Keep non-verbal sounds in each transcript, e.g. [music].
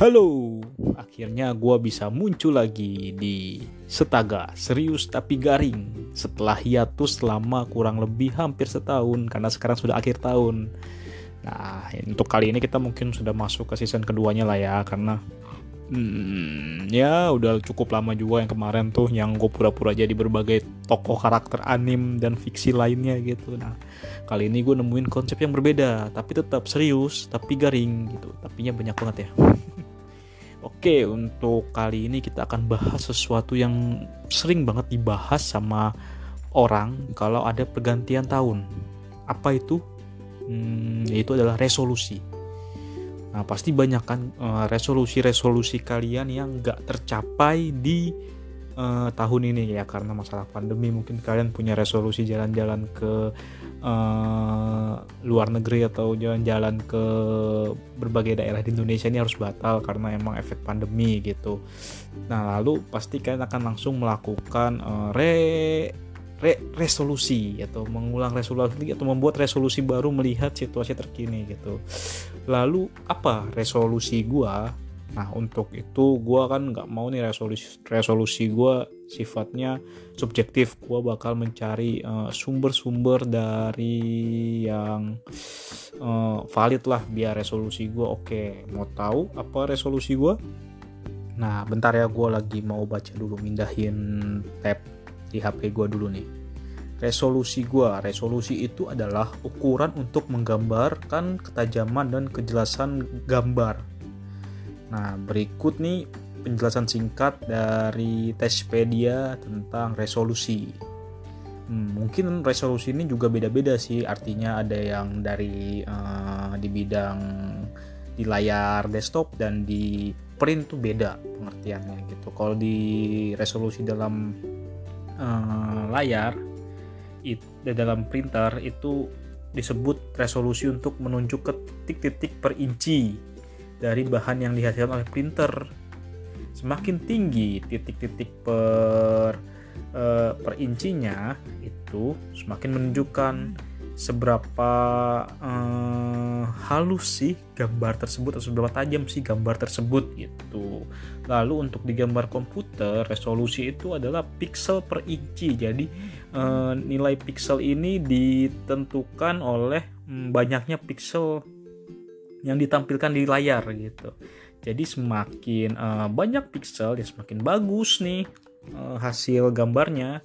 Halo, akhirnya gue bisa muncul lagi di Setaga, serius tapi garing Setelah hiatus selama kurang lebih hampir setahun Karena sekarang sudah akhir tahun. Nah, untuk kali ini kita mungkin sudah masuk ke season keduanya lah ya Karena hmm, ya udah cukup lama juga yang kemarin tuh Yang gue pura-pura jadi berbagai tokoh karakter anim dan fiksi lainnya gitu. Nah, kali ini gue nemuin konsep yang berbeda Tapi tetap serius, tapi garing gitu. Tapinya banyak banget ya Oke, untuk kali ini kita akan bahas sesuatu yang sering banget dibahas sama orang kalau ada pergantian tahun. Apa itu? Hmm, yaitu adalah resolusi. Nah, pasti banyak kan eh, resolusi-resolusi kalian yang gak tercapai di uh, tahun ini ya karena masalah pandemi mungkin kalian punya resolusi jalan-jalan ke uh, luar negeri atau jalan-jalan ke berbagai daerah di Indonesia ini harus batal karena emang efek pandemi gitu. Nah lalu pasti kalian akan langsung melakukan uh, re, re resolusi atau mengulang resolusi atau membuat resolusi baru melihat situasi terkini gitu. Lalu apa resolusi gua Nah untuk itu gue kan nggak mau nih resolusi resolusi gue sifatnya subjektif. Gue bakal mencari eh, sumber-sumber uh, dari yang uh, valid lah biar resolusi gue oke. Mau tahu apa resolusi gue? Nah bentar ya gue lagi mau baca dulu mindahin tab di HP gue dulu nih. Resolusi gue, resolusi itu adalah ukuran untuk menggambarkan ketajaman dan kejelasan gambar Nah, berikut nih penjelasan singkat dari Tespedia tentang resolusi. Hmm, mungkin resolusi ini juga beda-beda sih, artinya ada yang dari uh, di bidang di layar desktop dan di print tuh beda pengertiannya gitu. Kalau di resolusi dalam uh, layar, it, dalam printer itu disebut resolusi untuk menunjuk ke titik-titik per inci dari bahan yang dihasilkan oleh printer. Semakin tinggi titik-titik per uh, per incinya itu semakin menunjukkan seberapa uh, halus sih gambar tersebut atau seberapa tajam sih gambar tersebut gitu. Lalu untuk di gambar komputer resolusi itu adalah pixel per inci. Jadi uh, nilai pixel ini ditentukan oleh um, banyaknya pixel yang ditampilkan di layar gitu. Jadi semakin uh, banyak pixel ya semakin bagus nih uh, hasil gambarnya.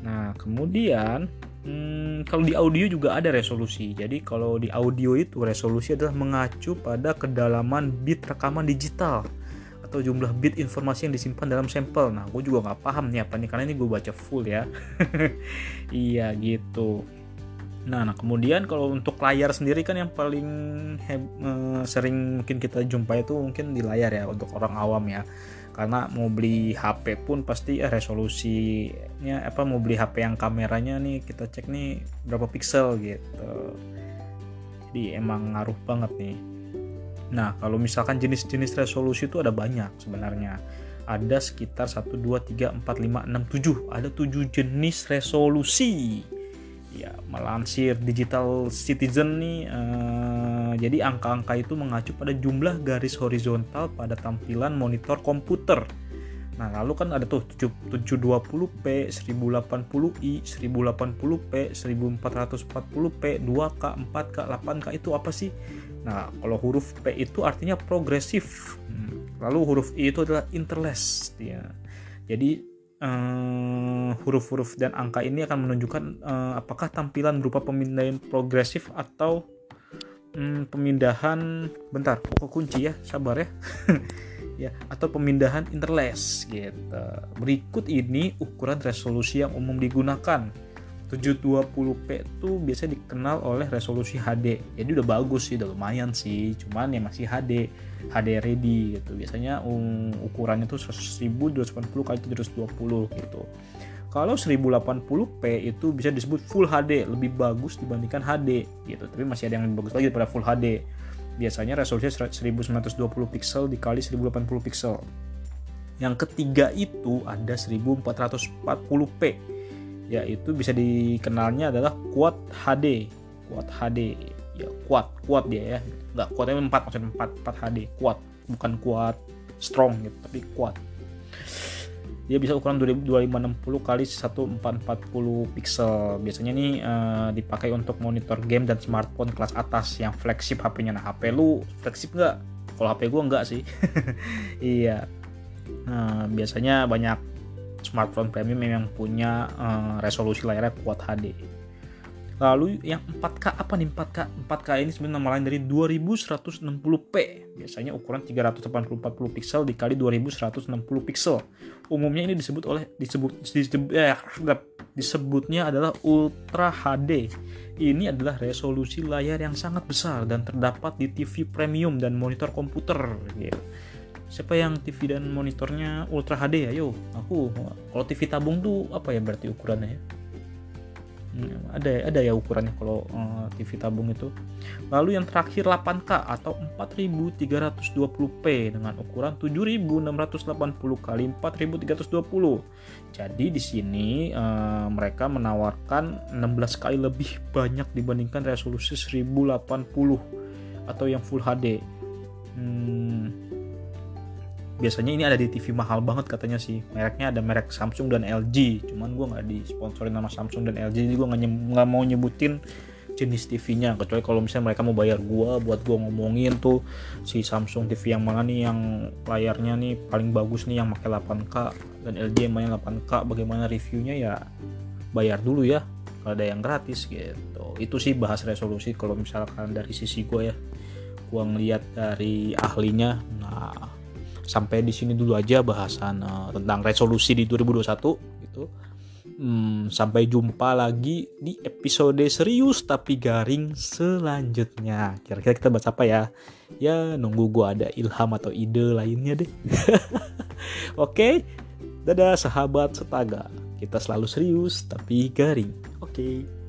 Nah kemudian hmm, kalau di audio juga ada resolusi. Jadi kalau di audio itu resolusi adalah mengacu pada kedalaman bit rekaman digital atau jumlah bit informasi yang disimpan dalam sampel. Nah, gue juga nggak paham nih apa nih karena ini gue baca full ya. [laughs] iya gitu. Nah, nah kemudian kalau untuk layar sendiri kan yang paling eh, sering mungkin kita jumpai itu mungkin di layar ya untuk orang awam ya. Karena mau beli HP pun pasti ya resolusinya apa mau beli HP yang kameranya nih kita cek nih berapa pixel gitu. Jadi emang ngaruh banget nih. Nah, kalau misalkan jenis-jenis resolusi itu ada banyak sebenarnya. Ada sekitar 1 2 3 4 5 6 7. Ada 7 jenis resolusi ya melansir digital citizen nih uh, jadi angka-angka itu mengacu pada jumlah garis horizontal pada tampilan monitor komputer. Nah lalu kan ada tuh 720p 1080i 1080p 1440p 2k 4k 8k itu apa sih? Nah kalau huruf p itu artinya progresif. Hmm, lalu huruf i itu adalah interlaced ya. Jadi huruf-huruf dan angka ini akan menunjukkan uh, apakah tampilan berupa pemindahan progresif atau um, pemindahan bentar pokok kunci ya? Sabar ya. [laughs] Ya atau pemindahan interlace gitu. Berikut ini ukuran resolusi yang umum digunakan 720p itu biasa dikenal oleh resolusi HD jadi udah bagus sih udah lumayan sih. Cuman ya masih HD HD ready gitu. Biasanya um, ukurannya tuh 1280 kali 720 gitu. Kalau 1080p itu bisa disebut full HD lebih bagus dibandingkan HD gitu. Tapi masih ada yang lebih bagus lagi daripada full HD biasanya resolusinya 1920 pixel dikali 1080 pixel yang ketiga itu ada 1440p yaitu bisa dikenalnya adalah Quad HD Quad HD ya kuat kuat dia ya. Nggak kuatnya 4 maksudnya 4 4 HD kuat bukan kuat strong gitu tapi kuat dia bisa ukuran 2560 kali 1440 pixel. Biasanya nih uh, dipakai untuk monitor game dan smartphone kelas atas yang flagship HP-nya nah HP lu flagship nggak? Kalau HP gue nggak sih. [laughs] Iya. Nah, biasanya banyak smartphone premium yang punya uh, resolusi layarnya kuat HD Lalu yang 4K apa nih 4K? 4K ini sebenarnya nama lain dari 2160p. Biasanya ukuran 380 pixel dikali 2160 pixel. Umumnya ini disebut oleh disebut, disebut eh, disebutnya adalah Ultra HD. Ini adalah resolusi layar yang sangat besar dan terdapat di TV premium dan monitor komputer. Gitu. Siapa yang TV dan monitornya Ultra HD ya? Yo, aku. Kalau TV tabung tuh apa ya berarti ukurannya ya? Hmm, ada ada ya ukurannya kalau uh, eh, TV tabung itu. Lalu yang terakhir 8K atau 4320p dengan ukuran 7680 kali 4320. Jadi di sini uh, mereka menawarkan 16 kali lebih banyak dibandingkan resolusi 1080 atau yang Full HD. Hmm, biasanya ini ada di TV mahal banget katanya sih. Mereknya ada merek Samsung dan LG cuman gue nggak disponsorin nama Samsung dan LG jadi gue nggak mau nyebutin jenis TV-nya kecuali kalau misalnya mereka mau bayar gue buat gue ngomongin tuh si Samsung TV yang mana nih yang layarnya nih paling bagus nih yang pakai 8K dan LG yang main 8K bagaimana reviewnya ya bayar dulu ya. Kalau ada yang gratis gitu. Itu sih bahas resolusi kalau misalkan dari sisi gue ya. Gue ngeliat dari ahlinya. Nah sampai di sini dulu aja bahasan uh, tentang resolusi di 2021 gitu. Hmm, sampai jumpa lagi di episode serius tapi garing selanjutnya. Kira-kira kita bahas apa ya? Ya nunggu gua ada ilham atau ide lainnya deh. [laughs] Oke, dadah sahabat setaga. Kita selalu serius tapi garing. Oke.